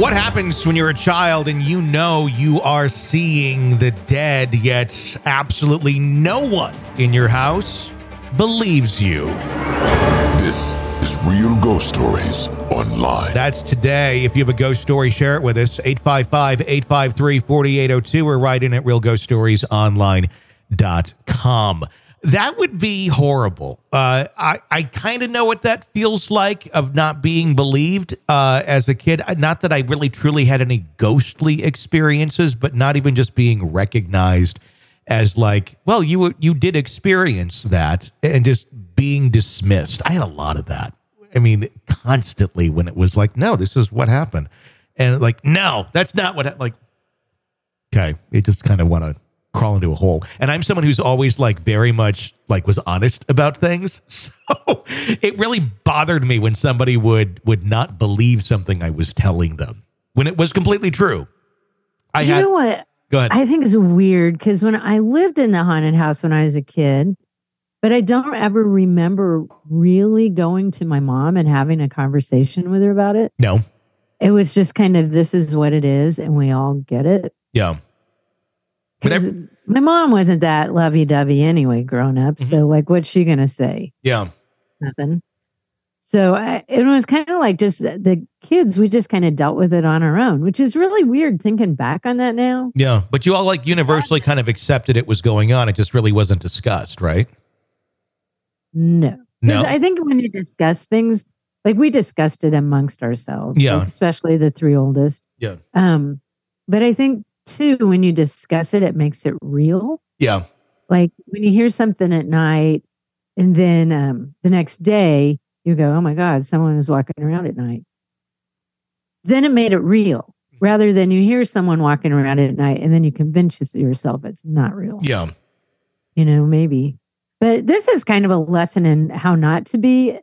What happens when you're a child and you know you are seeing the dead, yet absolutely no one in your house believes you? This is Real Ghost Stories Online. That's today. If you have a ghost story, share it with us. 855 853 4802 or write in at realghoststoriesonline.com. That would be horrible. Uh, I, I kind of know what that feels like of not being believed uh, as a kid. Not that I really truly had any ghostly experiences, but not even just being recognized as like, well, you you did experience that, and just being dismissed. I had a lot of that. I mean, constantly when it was like, no, this is what happened, and like, no, that's not what. hap-" Like, okay, it just kind of want to crawl into a hole. And I'm someone who's always like very much like was honest about things. So it really bothered me when somebody would would not believe something I was telling them when it was completely true. I you had know what? go ahead. I think it's weird because when I lived in the haunted house when I was a kid, but I don't ever remember really going to my mom and having a conversation with her about it. no. It was just kind of this is what it is, and we all get it. Yeah. But 'Cause ev- my mom wasn't that lovey dovey anyway, grown up. Mm-hmm. So, like, what's she gonna say? Yeah. Nothing. So I, it was kind of like just the, the kids. We just kind of dealt with it on our own, which is really weird thinking back on that now. Yeah. But you all like universally kind of accepted it was going on. It just really wasn't discussed, right? No. No. I think when you discuss things, like we discussed it amongst ourselves, Yeah. like, especially the three oldest. Yeah. Um, but I think too, when you discuss it, it makes it real. Yeah. Like when you hear something at night and then um, the next day you go, oh my God, someone is walking around at night. Then it made it real rather than you hear someone walking around at night and then you convince yourself it's not real Yeah. you know, maybe. But this is kind of a lesson in how not to be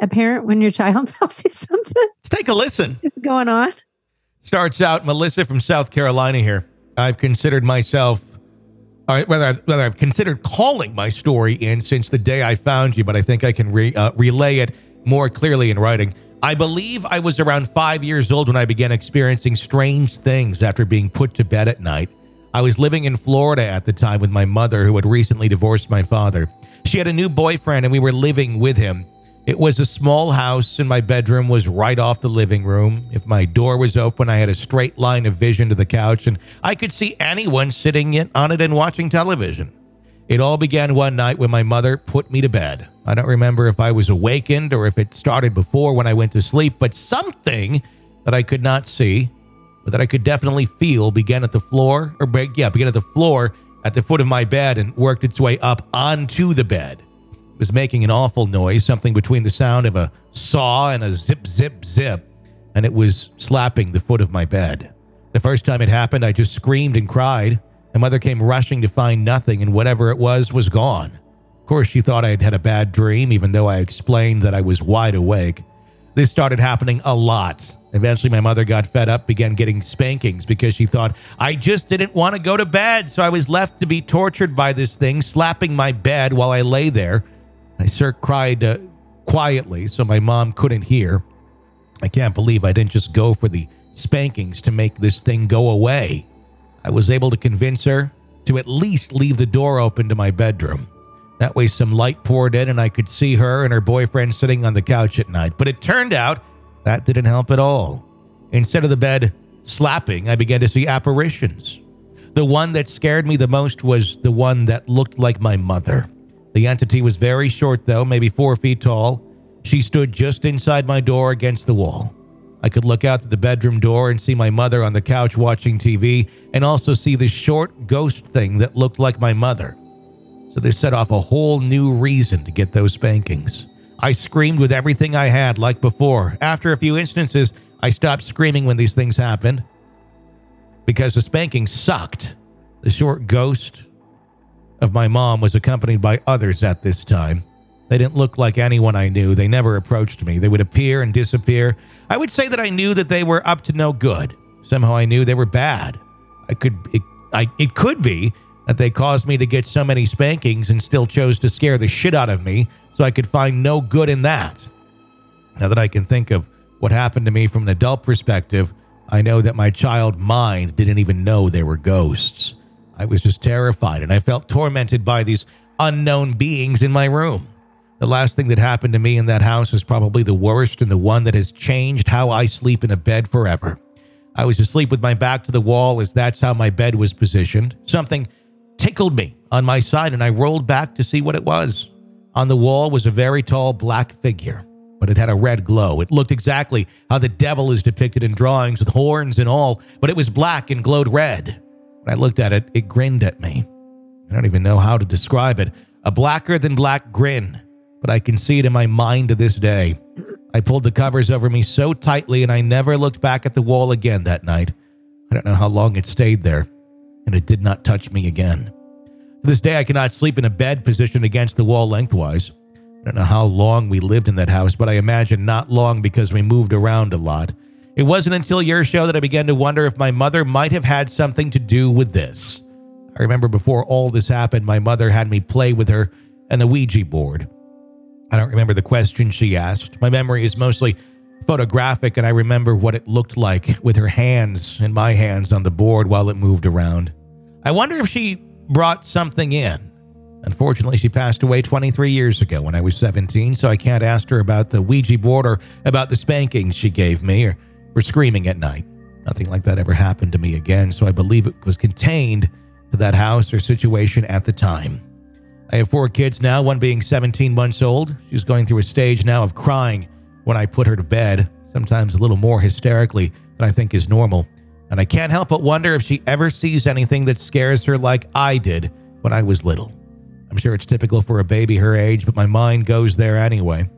a parent when your child tells you something Let's take a listen. is going on. Starts out Melissa from South Carolina here. I've considered myself, right, whether I've, whether I've considered calling my story in since the day I found you, but I think I can re, uh, relay it more clearly in writing. I believe I was around five years old when I began experiencing strange things after being put to bed at night. I was living in Florida at the time with my mother, who had recently divorced my father. She had a new boyfriend, and we were living with him. It was a small house, and my bedroom was right off the living room. If my door was open, I had a straight line of vision to the couch, and I could see anyone sitting on it and watching television. It all began one night when my mother put me to bed. I don't remember if I was awakened or if it started before when I went to sleep, but something that I could not see, but that I could definitely feel began at the floor, or yeah, began at the floor at the foot of my bed and worked its way up onto the bed. Was making an awful noise, something between the sound of a saw and a zip, zip, zip, and it was slapping the foot of my bed. The first time it happened, I just screamed and cried. My mother came rushing to find nothing, and whatever it was was gone. Of course, she thought I had had a bad dream, even though I explained that I was wide awake. This started happening a lot. Eventually, my mother got fed up, began getting spankings because she thought I just didn't want to go to bed. So I was left to be tortured by this thing, slapping my bed while I lay there. I sir cried uh, quietly so my mom couldn't hear. I can't believe I didn't just go for the spankings to make this thing go away. I was able to convince her to at least leave the door open to my bedroom. That way, some light poured in and I could see her and her boyfriend sitting on the couch at night. But it turned out that didn't help at all. Instead of the bed slapping, I began to see apparitions. The one that scared me the most was the one that looked like my mother. The entity was very short, though, maybe four feet tall. She stood just inside my door against the wall. I could look out the bedroom door and see my mother on the couch watching TV, and also see the short ghost thing that looked like my mother. So this set off a whole new reason to get those spankings. I screamed with everything I had, like before. After a few instances, I stopped screaming when these things happened because the spanking sucked. The short ghost of my mom was accompanied by others at this time. They didn't look like anyone I knew. They never approached me. They would appear and disappear. I would say that I knew that they were up to no good. Somehow I knew they were bad. I could it, I it could be that they caused me to get so many spankings and still chose to scare the shit out of me, so I could find no good in that. Now that I can think of what happened to me from an adult perspective, I know that my child mind didn't even know there were ghosts. I was just terrified and I felt tormented by these unknown beings in my room. The last thing that happened to me in that house is probably the worst and the one that has changed how I sleep in a bed forever. I was asleep with my back to the wall as that's how my bed was positioned. Something tickled me on my side and I rolled back to see what it was. On the wall was a very tall black figure, but it had a red glow. It looked exactly how the devil is depicted in drawings with horns and all, but it was black and glowed red. I looked at it, it grinned at me. I don't even know how to describe it. A blacker than black grin but I can see it in my mind to this day. I pulled the covers over me so tightly, and I never looked back at the wall again that night. I don't know how long it stayed there, and it did not touch me again. To this day, I cannot sleep in a bed positioned against the wall lengthwise. I don't know how long we lived in that house, but I imagine not long because we moved around a lot. It wasn't until your show that I began to wonder if my mother might have had something to do with this. I remember before all this happened, my mother had me play with her and the Ouija board. I don't remember the question she asked. My memory is mostly photographic, and I remember what it looked like with her hands and my hands on the board while it moved around. I wonder if she brought something in. Unfortunately, she passed away 23 years ago when I was 17, so I can't ask her about the Ouija board or about the spankings she gave me or for screaming at night. Nothing like that ever happened to me again, so I believe it was contained to that house or situation at the time. I have four kids now, one being 17 months old. She's going through a stage now of crying when I put her to bed, sometimes a little more hysterically than I think is normal. And I can't help but wonder if she ever sees anything that scares her like I did when I was little. I'm sure it's typical for a baby her age, but my mind goes there anyway.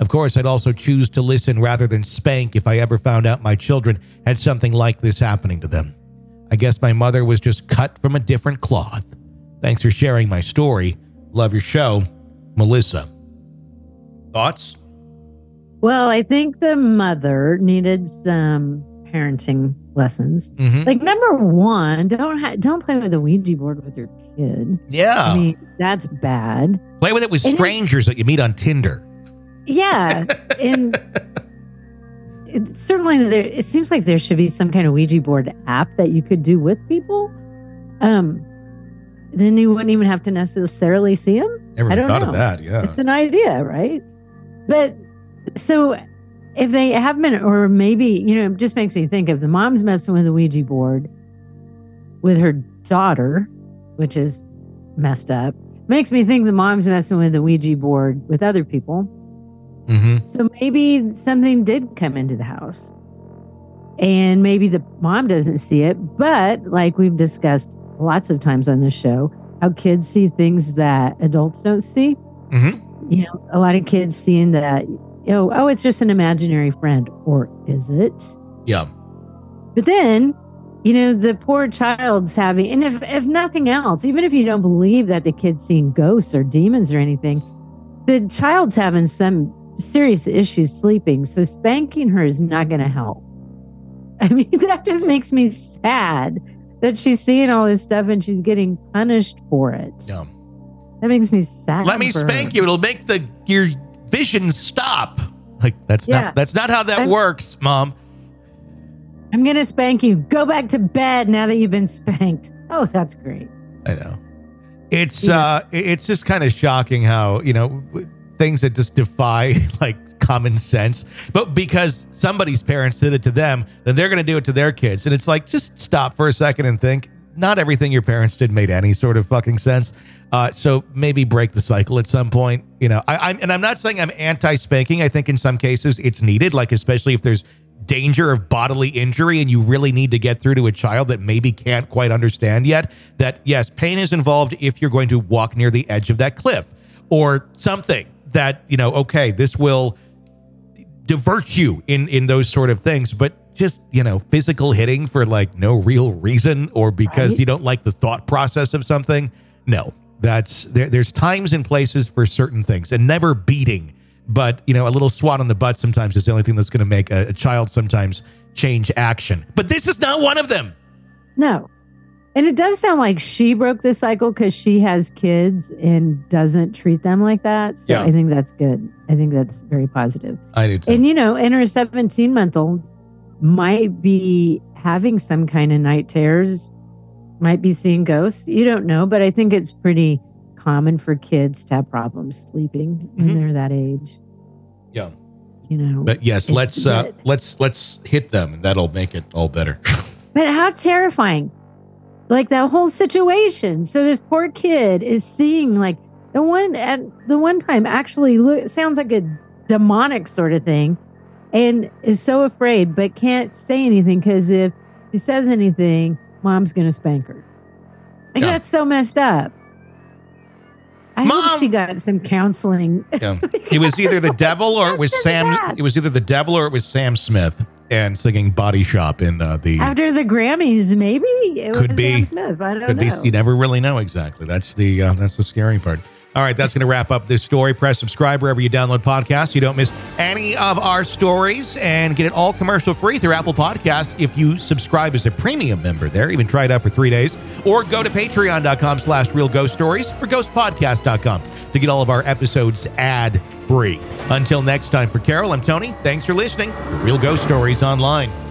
Of course, I'd also choose to listen rather than spank if I ever found out my children had something like this happening to them. I guess my mother was just cut from a different cloth. Thanks for sharing my story. Love your show, Melissa. Thoughts? Well, I think the mother needed some parenting lessons. Mhm. Like number one, don't ha- don't play with the Ouija board with your kid. Yeah. I mean, that's bad. Play with it with And strangers that you meet on Tinder. Yeah, and it, certainly there. It seems like there should be some kind of Ouija board app that you could do with people. Um, then you wouldn't even have to necessarily see them. Never I don't thought know. of that. Yeah. It's an idea, right? But so if they have been, or maybe, you know, it just makes me think of the mom's messing with the Ouija board with her daughter, which is messed up. Makes me think the mom's messing with the Ouija board with other people. Mm-hmm. So maybe something did come into the house. And maybe the mom doesn't see it, but like we've discussed lots of times on this show, how kids see things that adults don't see Mm-hmm. you know, a lot of kids seeing that, you know, oh, it's just an imaginary friend, or is it? Yeah. But then, you know, the poor child's having, and if, if nothing else, even if you don't believe that the kid's seeing ghosts or demons or anything, the child's having some serious issues sleeping. So spanking her is not going to help. I mean, that just makes me sad that she's seeing all this stuff and she's getting punished for it. Yeah. That makes me sad. Let me for her. spank you. It'll make the your vision stop. Like that's Yeah. not that's not how that I'm- works, Mom. I'm going to spank you. Go back to bed now that you've been spanked. Oh, that's great. I know. It's Yeah. uh it's just kind of shocking how, you know, things that just defy like common sense, but because somebody's parents did it to them, then they're going to do it to their kids. And it's like just stop for a second and think, not everything your parents did made any sort of fucking sense. Uh, so maybe break the cycle at some point. You know, I, I'm and I'm not saying I'm anti-spanking. I think in some cases it's needed, like especially if there's danger of bodily injury and you really need to get through to a child that maybe can't quite understand yet that yes pain is involved if you're going to walk near the edge of that cliff or something that you know okay this will divert you in in those sort of things but just you know physical hitting for like no real reason or because Right. you don't like the thought process of something no that's there, there's times and places for certain things and never beating but you know a little swat on the butt sometimes is the only thing that's going to make a, a child sometimes change action but this is not one of them No. And it does sound like she broke the cycle because she has kids and doesn't treat them like that. So Yeah. I think that's good. I think that's very positive. i do too. And, you know, and her 17 month old, might be having some kind of night terrors, might be seeing ghosts. You don't know, but I think it's pretty common for kids to have problems sleeping when Mhm. they're that age. Yeah. You know. But yes, let's uh, let's let's hit them, and that'll make it all better. But how terrifying. Like that whole situation. So this poor kid is seeing like the one at the one time actually look sounds like a demonic sort of thing and is so afraid but can't say anything because if she says anything, mom's gonna spank her. Like Yeah. that's so messed up. I Mom! hope she got some counseling. Yeah. It was either the devil or it was Sam. It was either the devil or it was Sam Smith and singing "Body Shop" in uh, the. After the Grammys, maybe it Could was be. Sam Smith. I don't Could be, know. you never really know exactly. That's the uh, that's the scary part. All right, that's going to wrap up this story. Press subscribe wherever you download podcasts. You don't miss any of our stories and get it all commercial free through Apple Podcasts if you subscribe as a premium member there. Even try it out for three days. Or go to patreon.com slash real ghost stories or ghostpodcast.com to get all of our episodes ad Until next time, for Carol, I'm Tony. Thanks for listening to Real Ghost Stories Online.